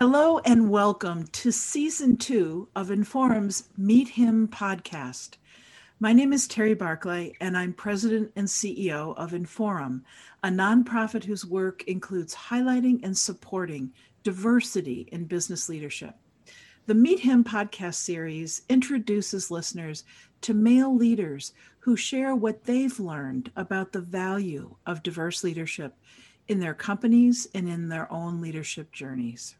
Hello and welcome to season two of Inforum's Meet Him podcast. My name is Terry Barclay, and I'm president and CEO of Inforum, a nonprofit whose work includes highlighting and supporting diversity in business leadership. The Meet Him podcast series introduces listeners to male leaders who share what they've learned about the value of diverse leadership in their companies and in their own leadership journeys.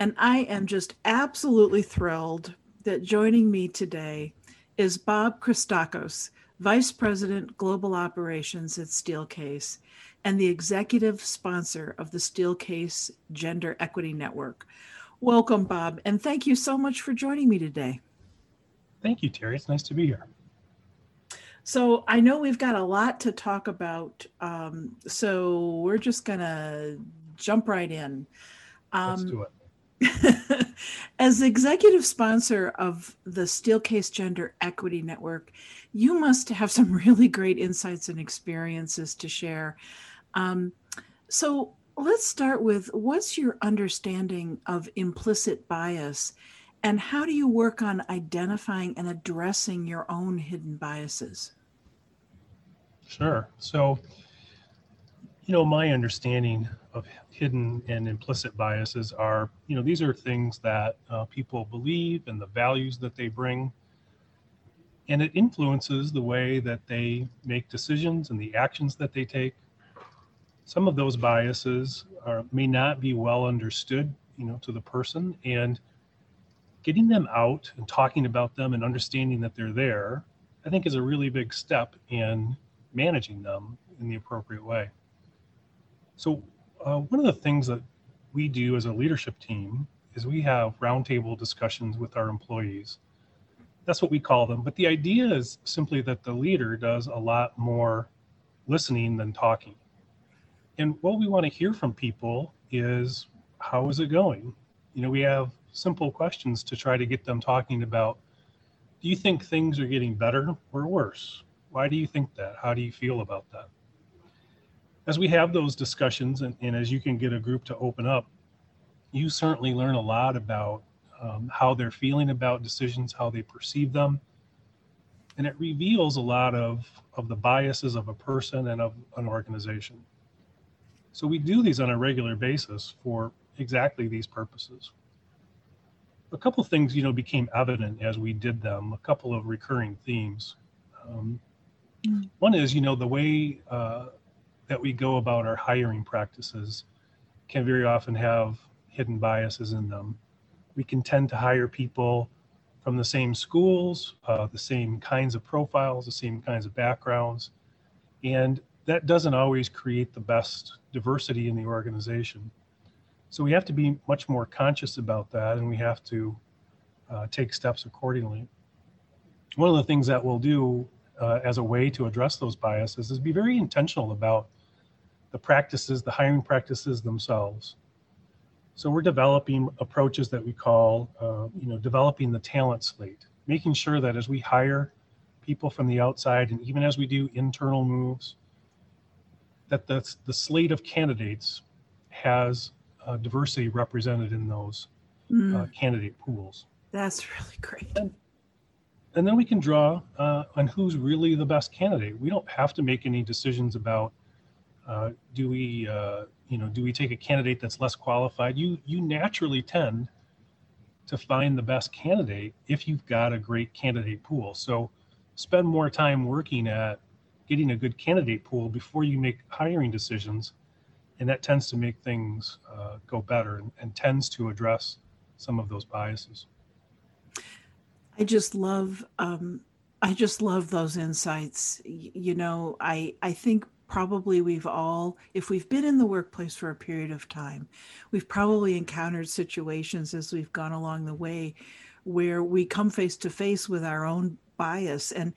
And I am just absolutely thrilled that joining me today is Bob Krestakos, Vice President Global Operations at Steelcase and the executive sponsor of the Steelcase Gender Equity Network. Welcome, Bob, and thank you so much for joining me today. Thank you, Terry. It's nice to be here. So I know we've got a lot to talk about. Um, so we're just going to jump right in. Um, Let's do it. As executive sponsor of the Steelcase Gender Equity Network, you must have some really great insights and experiences to share. Um, so let's start with what's your understanding of implicit bias and how do you work on identifying and addressing your own hidden biases? Sure. So, you know, my understanding of hidden and implicit biases are, you know, these are things that uh, people believe and the values that they bring. And it influences the way that they make decisions and the actions that they take. Some of those biases are, may not be well understood, you know, to the person. And getting them out and talking about them and understanding that they're there, I think is a really big step in managing them in the appropriate way. So, uh, one of the things that we do as a leadership team is we have roundtable discussions with our employees. That's what we call them. But the idea is simply that the leader does a lot more listening than talking. And what we want to hear from people is how is it going? You know, we have simple questions to try to get them talking about do you think things are getting better or worse? Why do you think that? How do you feel about that? As we have those discussions and, and, as you can get a group to open up, you certainly learn a lot about um, how they're feeling about decisions, how they perceive them. And it reveals a lot of, of the biases of a person and of an organization. So we do these on a regular basis for exactly these purposes. A couple of things, you know, became evident as we did them, a couple of recurring themes. Um, mm. One is, you know, the way uh, that we go about our hiring practices can very often have hidden biases in them. We can tend to hire people from the same schools, uh, the same kinds of profiles, the same kinds of backgrounds, and that doesn't always create the best diversity in the organization. So we have to be much more conscious about that, and we have to uh, take steps accordingly. One of the things that we'll do uh, as a way to address those biases is be very intentional about the practices, the hiring practices themselves. So we're developing approaches that we call, uh, you know, developing the talent slate, making sure that as we hire people from the outside and even as we do internal moves, that the, the slate of candidates has uh, diversity represented in those mm. uh, candidate pools. That's really great. And, and then we can draw uh, on who's really the best candidate. We don't have to make any decisions about uh, do we, uh, you know, do we take a candidate that's less qualified? You you naturally tend to find the best candidate if you've got a great candidate pool. So spend more time working at getting a good candidate pool before you make hiring decisions, and that tends to make things uh, go better and, and tends to address some of those biases. I just love um, I just love those insights. You know, I I think probably we've all, if we've been in the workplace for a period of time, we've probably encountered situations as we've gone along the way where we come face to face with our own bias. And,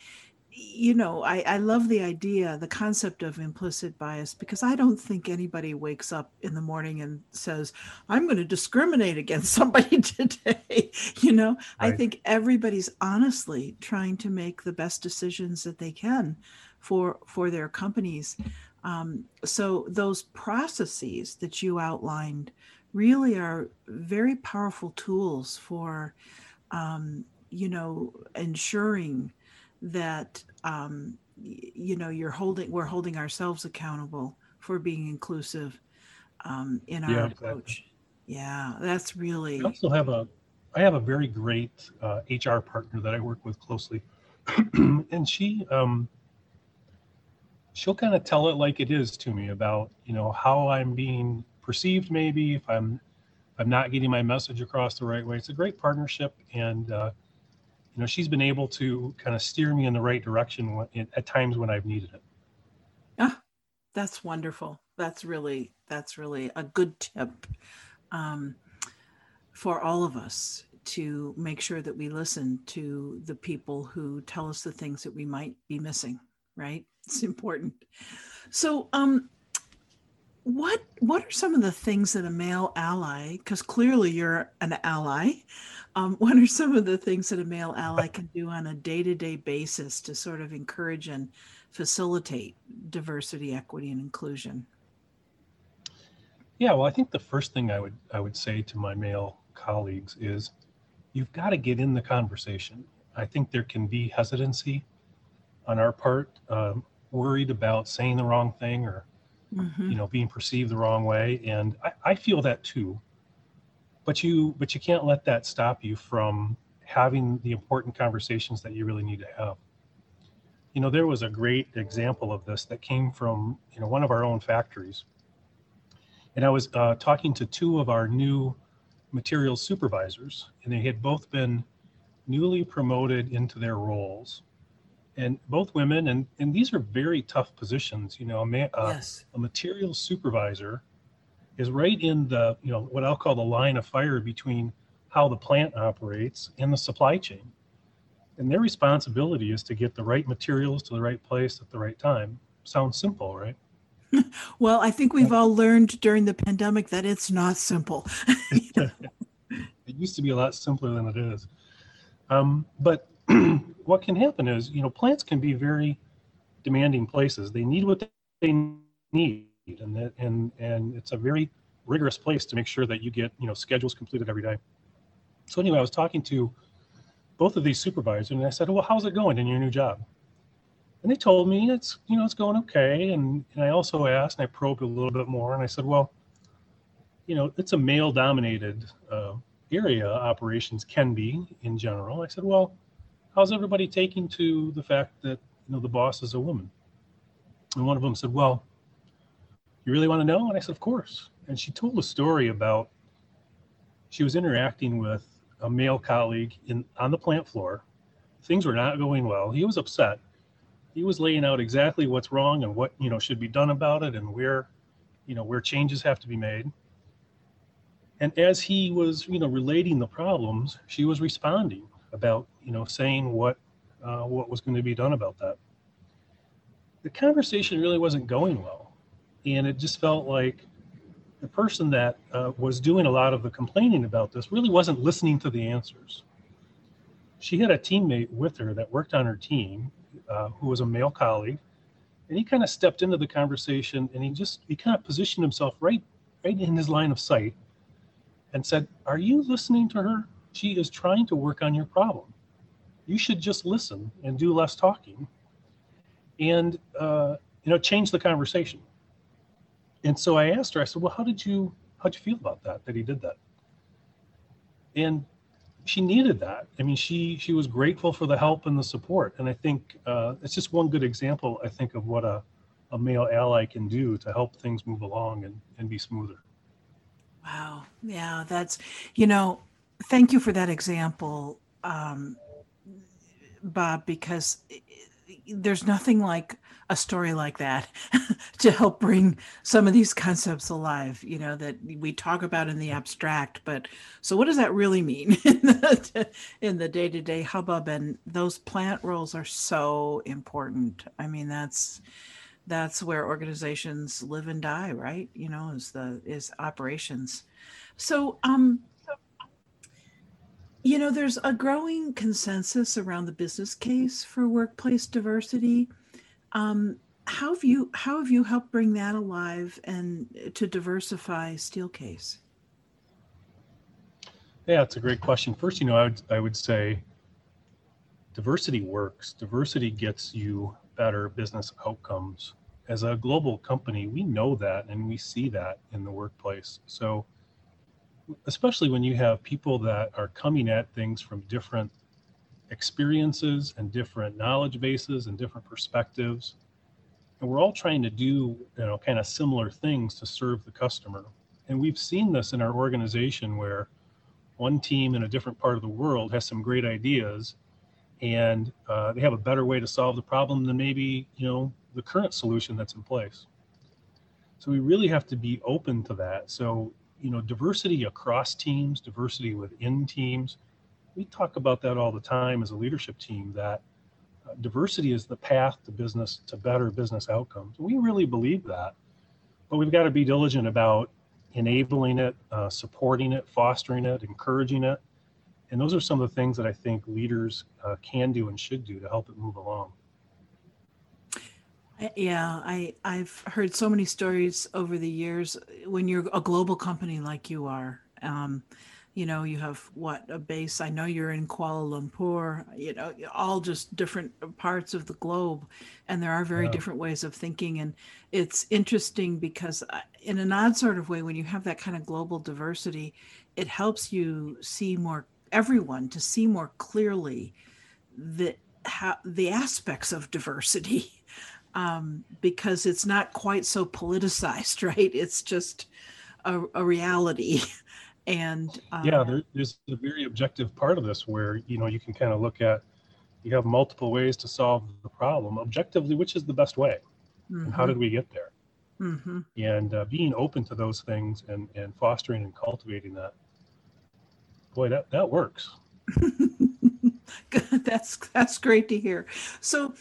you know, I, I love the idea, the concept of implicit bias, because I don't think anybody wakes up in the morning and says, I'm going to discriminate against somebody today. you know, right. I think everybody's honestly trying to make the best decisions that they can for for their companies. Um, so those processes that you outlined really are very powerful tools for, um, you know, ensuring that um, you know you're holding we're holding ourselves accountable for being inclusive um, in our Yeah, approach. exactly. Yeah, that's really I also have a, I have a very great uh, HR partner that I work with closely, and she, um, she'll kind of tell it like it is to me about you know how I'm being perceived, maybe if I'm, if I'm not getting my message across the right way. It's a great partnership, and uh, you know she's been able to kind of steer me in the right direction at times when I've needed it. ah, that's wonderful. That's really that's really a good tip um, for all of us to make sure that we listen to the people who tell us the things that we might be missing. Right? It's important. So, um, what what are some of the things that a male ally? Because clearly you're an ally. Um, what are some of the things that a male ally can do on a day to day basis to sort of encourage and facilitate diversity, equity, and inclusion? Yeah, well, I think the first thing I would I would say to my male colleagues is you've got to get in the conversation. I think there can be hesitancy on our part, um, worried about saying the wrong thing or Mhm. you know being perceived the wrong way, and I, I feel that too. But you but you can't let that stop you from having the important conversations that you really need to have. You know, there was a great example of this that came from you know one of our own factories and I was uh, talking to two of our new materials supervisors, and they had both been newly promoted into their roles, and both women, and and these are very tough positions. You know, a, ma- uh, yes. a materials supervisor is right in the you know what I'll call the line of fire between how the plant operates and the supply chain, and their responsibility is to get the right materials to the right place at the right time. Sounds simple, right? Well, I think we've all learned during the pandemic that it's not simple. It used to be a lot simpler than it is. Um, but what can happen is, you know, plants can be very demanding places. They need what they need, and that, and and it's a very rigorous place to make sure that you get you know schedules completed every day. So anyway, I was talking to both of these supervisors, and I said, "Well, how's it going in your new job?" And they told me it's you know it's going okay. And and I also asked, and I probed a little bit more, and I said, "Well, you know, it's a male-dominated uh, area. Operations can be in general." I said, "Well, how's everybody taking to the fact that you know the boss is a woman?" And one of them said, "Well, you really want to know?" And I said, "Of course." And she told a story about she was interacting with a male colleague in on the plant floor. Things were not going well. He was upset. He was laying out exactly what's wrong and what you know should be done about it and where you know where changes have to be made. And as he was you know relating the problems, she was responding about you know saying what uh, what was going to be done about that. The conversation really wasn't going well, and it just felt like the person that uh, was doing a lot of the complaining about this really wasn't listening to the answers. She had a teammate with her that worked on her team uh, who was a male colleague, and he kind of stepped into the conversation and he just he kind of positioned himself right right in his line of sight and said, "Are you listening to her? She is trying to work on your problem. You should just listen and do less talking." And uh, you know, change the conversation. And so I asked her, I said, Well, how did you how'd you feel about that, that he did that? And she needed that. I mean, she she was grateful for the help and the support. And I think uh, it's just one good example, I think, of what a, a male ally can do to help things move along and, and be smoother. Wow. Yeah, that's, you know, thank you for that example, um, Bob, because i- i- there's nothing like a story like that to help bring some of these concepts alive, you know, that we talk about in the abstract. But so what does that really mean in the, in the day-to-day hubbub? And those plant roles are so important. I mean, that's, that's where organizations live and die, right? You know, is the, is operations. So, um, you know, there's a growing consensus around the business case for workplace diversity. Um, how have you how have you helped bring that alive and to diversify Steelcase? Yeah, it's a great question. First, you know, I would, I would say diversity works. Diversity gets you better business outcomes. As a global company, we know that and we see that in the workplace. So, especially when you have people that are coming at things from different experiences and different knowledge bases and different perspectives, and we're all trying to do, you know, kind of similar things to serve the customer. And we've seen this in our organization where one team in a different part of the world has some great ideas and uh, they have a better way to solve the problem than maybe you know the current solution that's in place. So we really have to be open to that. So you know diversity across teams diversity within teams we talk about that all the time as a leadership team that uh, diversity is the path to business to better business outcomes we really believe that but we've got to be diligent about enabling it uh, supporting it fostering it encouraging it and those are some of the things that I think leaders uh, can do and should do to help it move along. Yeah, I I've heard so many stories over the years. When you're a global company like you are, um, you know, you have what a base. I know you're in Kuala Lumpur. You know, all just different parts of the globe, and there are very yeah. different ways of thinking. And it's interesting because, uh, in an odd sort of way, when you have that kind of global diversity, it helps you see more everyone to see more clearly the how the aspects of diversity um, because it's not quite so politicized right it's just a, a reality and um, yeah there, there's a very objective part of this where you know you can kind of look at you have multiple ways to solve the problem objectively which is the best way mm-hmm. and how did we get there mm-hmm. and uh, being open to those things and and fostering and cultivating that boy, that that works. that's that's great to hear. So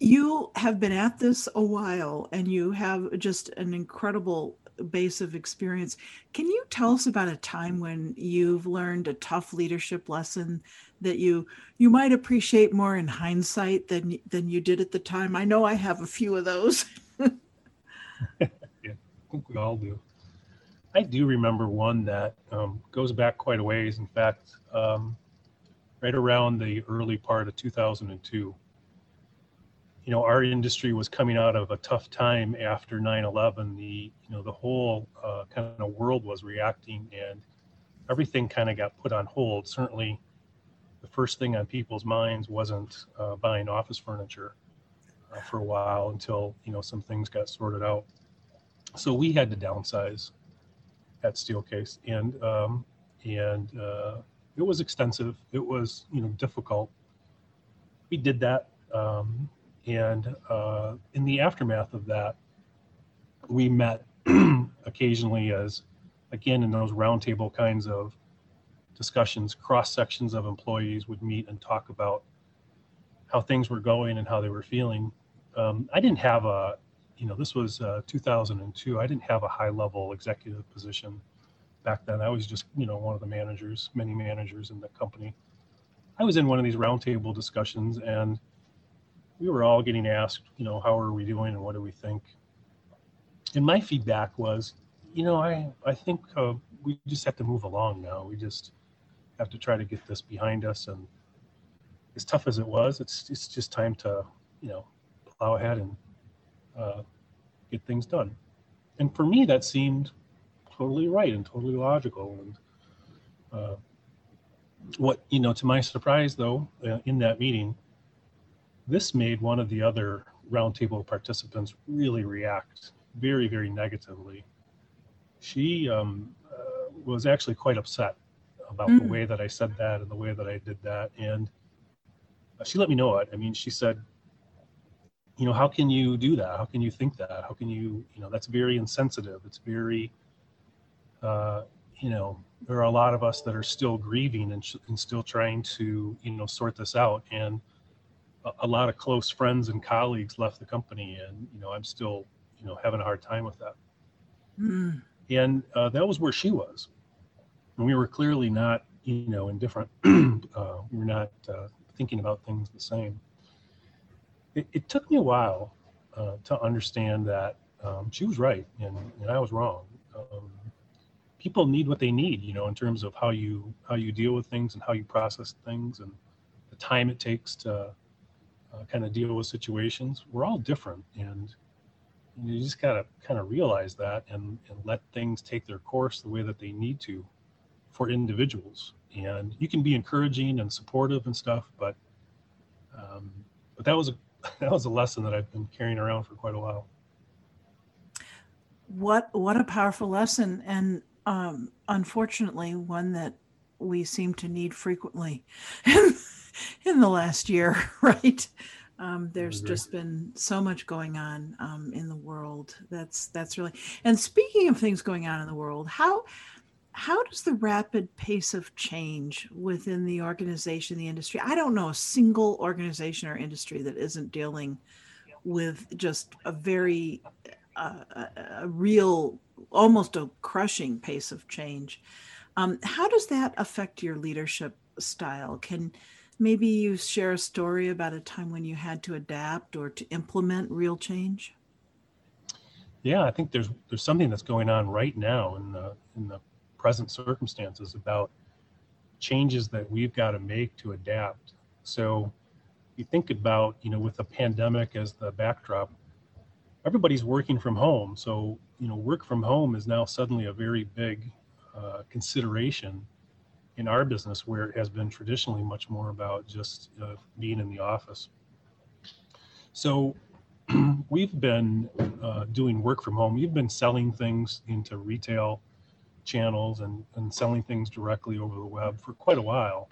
you have been at this a while and you have just an incredible base of experience. Can you tell us about a time when you've learned a tough leadership lesson that you you might appreciate more in hindsight than than you did at the time? I know I have a few of those. yeah, I think we all do. I do remember one that um, goes back quite a ways. In fact, um, right around the early part of 2002, you know, our industry was coming out of a tough time after 9/11. The you know the whole uh, kind of world was reacting, and everything kind of got put on hold. Certainly, the first thing on people's minds wasn't uh, buying office furniture uh, for a while until you know some things got sorted out. So we had to downsize at Steelcase, and um, and uh, it was extensive. It was you know difficult. We did that, um, and uh, in the aftermath of that, we met occasionally as again in those roundtable kinds of discussions. Cross sections of employees would meet and talk about how things were going and how they were feeling. Um, I didn't have a you know, this was uh, 2002. I didn't have a high level executive position back then. I was just, you know, one of the managers, many managers in the company. I was in one of these roundtable discussions and we were all getting asked, you know, how are we doing and what do we think? And my feedback was, you know, I, I think uh, we just have to move along now. We just have to try to get this behind us. And as tough as it was, it's, it's just time to, you know, plow ahead and uh, get things done. And for me, that seemed totally right and totally logical. And uh, what, you know, to my surprise, though, uh, in that meeting, this made one of the other roundtable participants really react very, very negatively. She um, uh, was actually quite upset about mm. the way that I said that and the way that I did that. And she let me know it. I mean, she said, you know how can you do that how can you think that how can you you know that's very insensitive it's very uh, you know there are a lot of us that are still grieving and, sh- and still trying to you know sort this out and a, lot of close friends and colleagues left the company and you know i'm still you know having a hard time with that mm. and uh, that was where she was and we were clearly not you know indifferent. uh, we were not uh, thinking about things the same it, it took me a while uh, to understand that um, she was right and, and I was wrong. Um, people need what they need, you know, in terms of how you how you deal with things and how you process things and the time it takes to uh, kind of deal with situations. We're all different, and you just gotta kind of realize that and, and let things take their course the way that they need to for individuals. And you can be encouraging and supportive and stuff, but um, but that was a that was a lesson that I've been carrying around for quite a while. What what a powerful lesson, and um, unfortunately, one that we seem to need frequently in the last year, right? Um, there's just been so much going on um, in the world. That's that's really. And speaking of things going on in the world, how how does the rapid pace of change within the organization, the industry? I don't know a single organization or industry that isn't dealing with just a very uh, a, a real, almost a crushing pace of change. Um, how does that affect your leadership style? Can maybe you share a story about a time when you had to adapt or to implement real change? Yeah, I think there's there's something that's going on right now in the in the present circumstances about changes that we've got to make to adapt. So you think about, you know, with the pandemic as the backdrop, everybody's working from home. So, you know, work from home is now suddenly a very big uh, consideration in our business where it has been traditionally much more about just uh, being in the office. So we've been uh, doing work from home. We've been selling things into retail channels and, and selling things directly over the web for quite a while.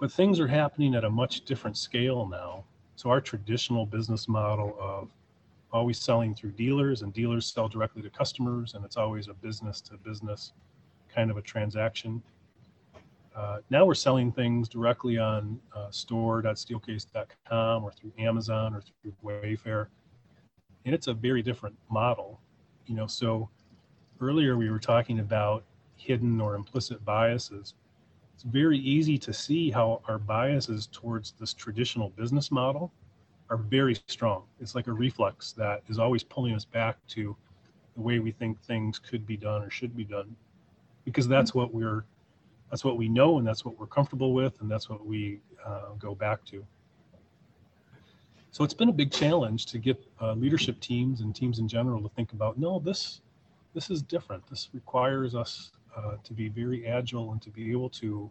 But things are happening at a much different scale now. So our traditional business model of always selling through dealers and dealers sell directly to customers and it's always a business to business kind of a transaction uh, now we're selling things directly on uh, store.steelcase.com or through Amazon or through Wayfair, and it's a very different model. You know, so earlier we were talking about hidden or implicit biases. It's very easy to see how our biases towards this traditional business model are very strong. It's like a reflex that is always pulling us back to the way we think things could be done or should be done, because that's what we're that's what we know and that's what we're comfortable with and that's what we uh, go back to. So it's been a big challenge to get uh, leadership teams and teams in general to think about no this this is different. This requires us uh, to be very agile and to be able to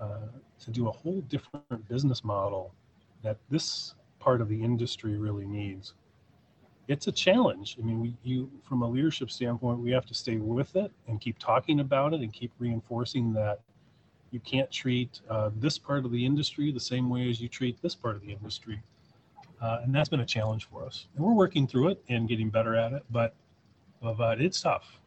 uh, to do a whole different business model that this part of the industry really needs it's a challenge. I mean, we, you, from a leadership standpoint, we have to stay with it and keep talking about it and keep reinforcing that you can't treat uh, this part of the industry the same way as you treat this part of the industry. Uh, and that's been a challenge for us. And we're working through it and getting better at it, but, but it's tough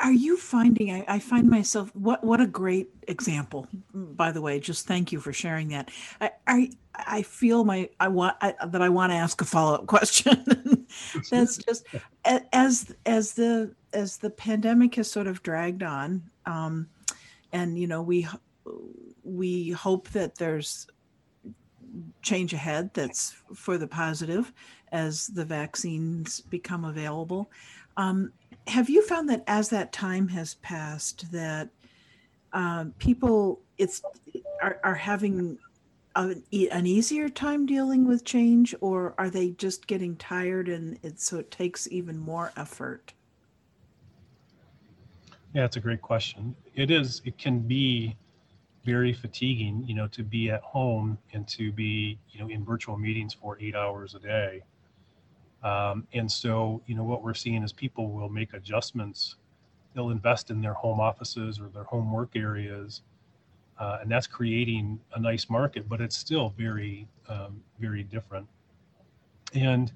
are you finding I, I, find myself what what a great example by the way just thank you for sharing that. I i, I feel my i want I, that i want to ask a follow-up question. That's just as as the as the pandemic has sort of dragged on um and you know we we hope that there's change ahead that's for the positive as the vaccines become available um, have you found that as that time has passed that um, people it's are, are having an easier time dealing with change or are they just getting tired and it so it takes even more effort? Yeah it's a great question. It is it can be very fatiguing you know to be at home and to be you know in virtual meetings for eight hours a day um, and so, you know, what we're seeing is people will make adjustments. They'll invest in their home offices or their home work areas, uh, and that's creating a nice market. But it's still very, um, very different. And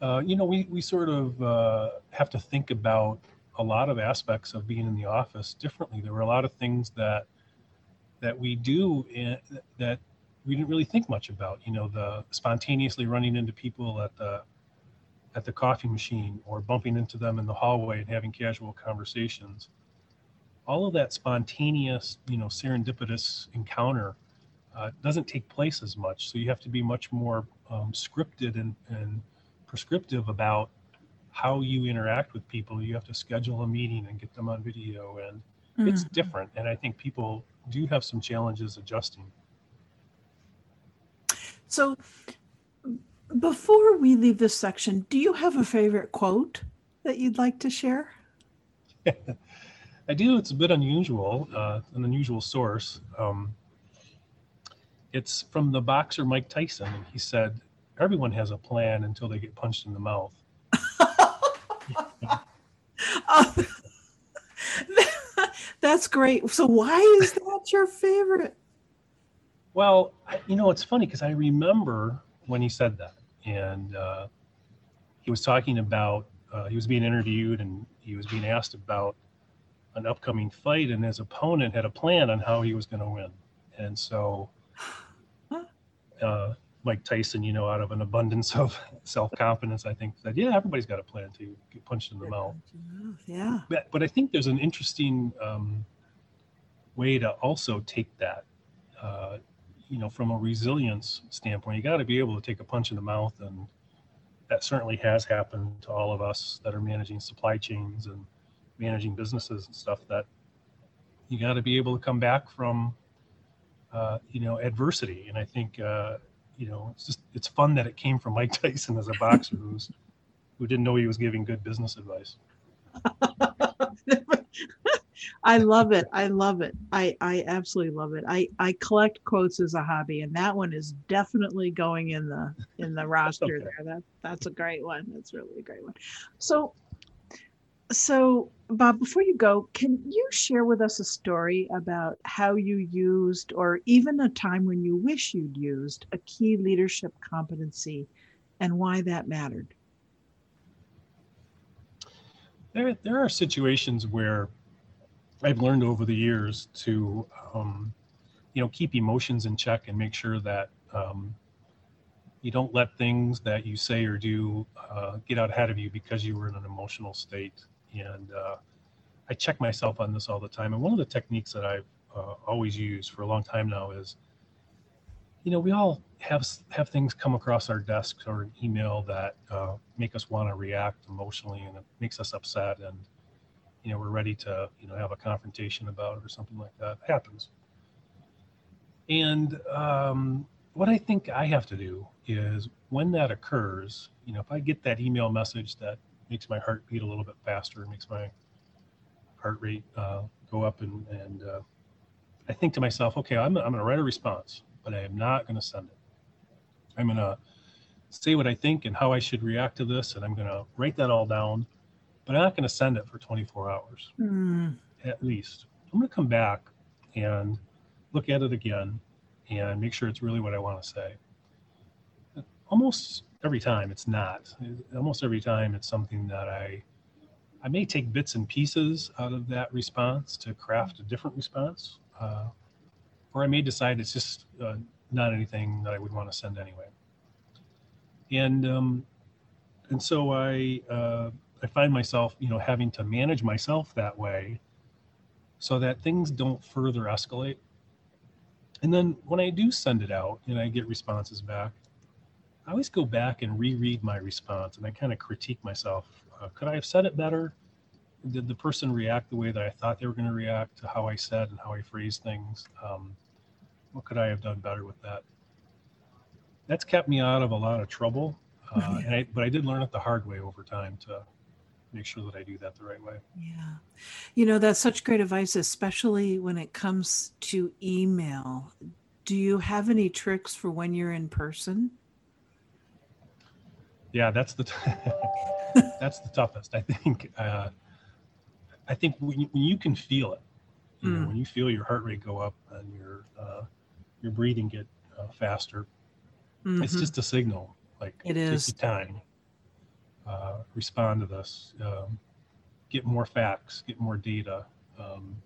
uh, you know, we we sort of uh, have to think about a lot of aspects of being in the office differently. There were a lot of things that that we do in, that we didn't really think much about. You know, the spontaneously running into people at the at the coffee machine or bumping into them in the hallway and having casual conversations. All of that spontaneous, you know, serendipitous encounter uh, doesn't take place as much. So you have to be much more um, scripted and, and prescriptive about how you interact with people. You have to schedule a meeting and get them on video, and mm-hmm. it's different. And I think people do have some challenges adjusting. So, before we leave this section, do you have a favorite quote that you'd like to share? I do. It's a bit unusual, uh, an unusual source. Um, it's from the boxer Mike Tyson, and he said, "Everyone has a plan until they get punched in the mouth." that's great. So, why is that your favorite? Well, I, you know, it's funny because I remember when he said that, and uh, he was talking about uh, he was being interviewed, and he was being asked about an upcoming fight, and his opponent had a plan on how he was going to win, and so uh, Mike Tyson, you know, out of an abundance of self confidence, I think said, "Yeah, everybody's got a plan to get punched in the mouth." Yeah. But, but I think there's an interesting um, way to also take that, uh, you know, from a resilience standpoint. You got to be able to take a punch in the mouth, and that certainly has happened to all of us that are managing supply chains and managing businesses and stuff. That you got to be able to come back from uh, you know, adversity. And I think, uh, you know, it's just it's fun that it came from Mike Tyson as a boxer who's who didn't know he was giving good business advice. I love it. I love it. I, I absolutely love it. I, I collect quotes as a hobby, and that one is definitely going in the in the roster okay. there. That that's a great one. That's really a great one. So so, Bob, before you go, can you share with us a story about how you used, or even a time when you wish you'd used, a key leadership competency and why that mattered? There, there are situations where I've learned over the years to, um, you know, keep emotions in check and make sure that um, you don't let things that you say or do uh, get out ahead of you because you were in an emotional state and uh, I check myself on this all the time. And one of the techniques that I've uh, always used for a long time now is, you know, we all have have things come across our desks or an email that uh, make us want to react emotionally, and it makes us upset, and you know, we're ready to you know have a confrontation about it or something like that. Happens. And um, what I think I have to do is when that occurs, you know, if I get that email message that makes my heart beat a little bit faster, makes my heart rate uh, go up, and and uh, I think to myself, okay, I'm I'm going to write a response, but I am not going to send it. I'm going to say what I think and how I should react to this, and I'm going to write that all down, but I'm not going to send it for 24 hours mm. at least. I'm going to come back and look at it again and make sure it's really what I want to say. Almost every time it's not. Almost every time it's something that I I may take bits and pieces out of that response to craft a different response, uh, or I may decide it's just uh, not anything that I would want to send anyway. And um, and so I uh, I find myself you know having to manage myself that way, so that things don't further escalate. And then when I do send it out and I get responses back, I always go back and reread my response and I kind of critique myself. Uh, could I have said it better? Did the person react the way that I thought they were going to react to how I said and how I phrased things? Um, what could I have done better with that? That's kept me out of a lot of trouble. Uh, and I, but I did learn it the hard way over time to make sure that I do that the right way. Yeah. You know, that's such great advice, especially when it comes to email. Do you have any tricks for when you're in person? yeah, that's the t- that's the toughest. I think. Uh, I think when you, when you can feel it, you mm. know, when you feel your heart rate go up and your uh, your breathing get uh, faster, mm-hmm. it's just a signal. Like it is time. Uh, respond to this. Um, get more facts. Get more data. Um,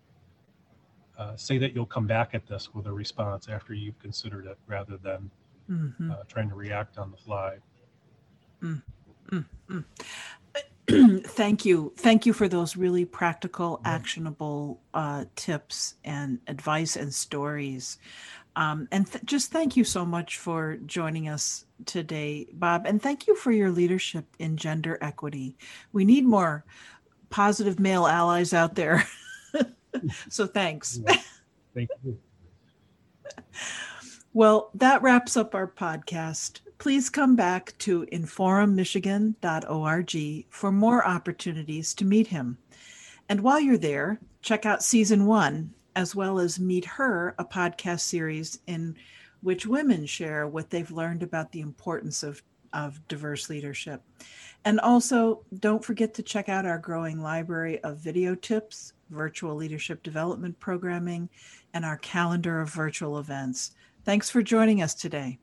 uh, say that you'll come back at this with a response after you've considered it, rather than mm-hmm. uh, trying to react on the fly. Mm, mm, mm. Thank you. Thank you for those really practical, actionable uh, tips and advice and stories. Um, and th- just thank you so much for joining us today, Bob. And thank you for your leadership in gender equity. We need more positive male allies out there. so thanks. Yeah. Thank you. Well, that wraps up our podcast. Please come back to inforummichigan.org for more opportunities to meet him. And while you're there, check out season one, as well as Meet Her, a podcast series in which women share what they've learned about the importance of, of diverse leadership. And also, don't forget to check out our growing library of video tips, virtual leadership development programming, and our calendar of virtual events. Thanks for joining us today.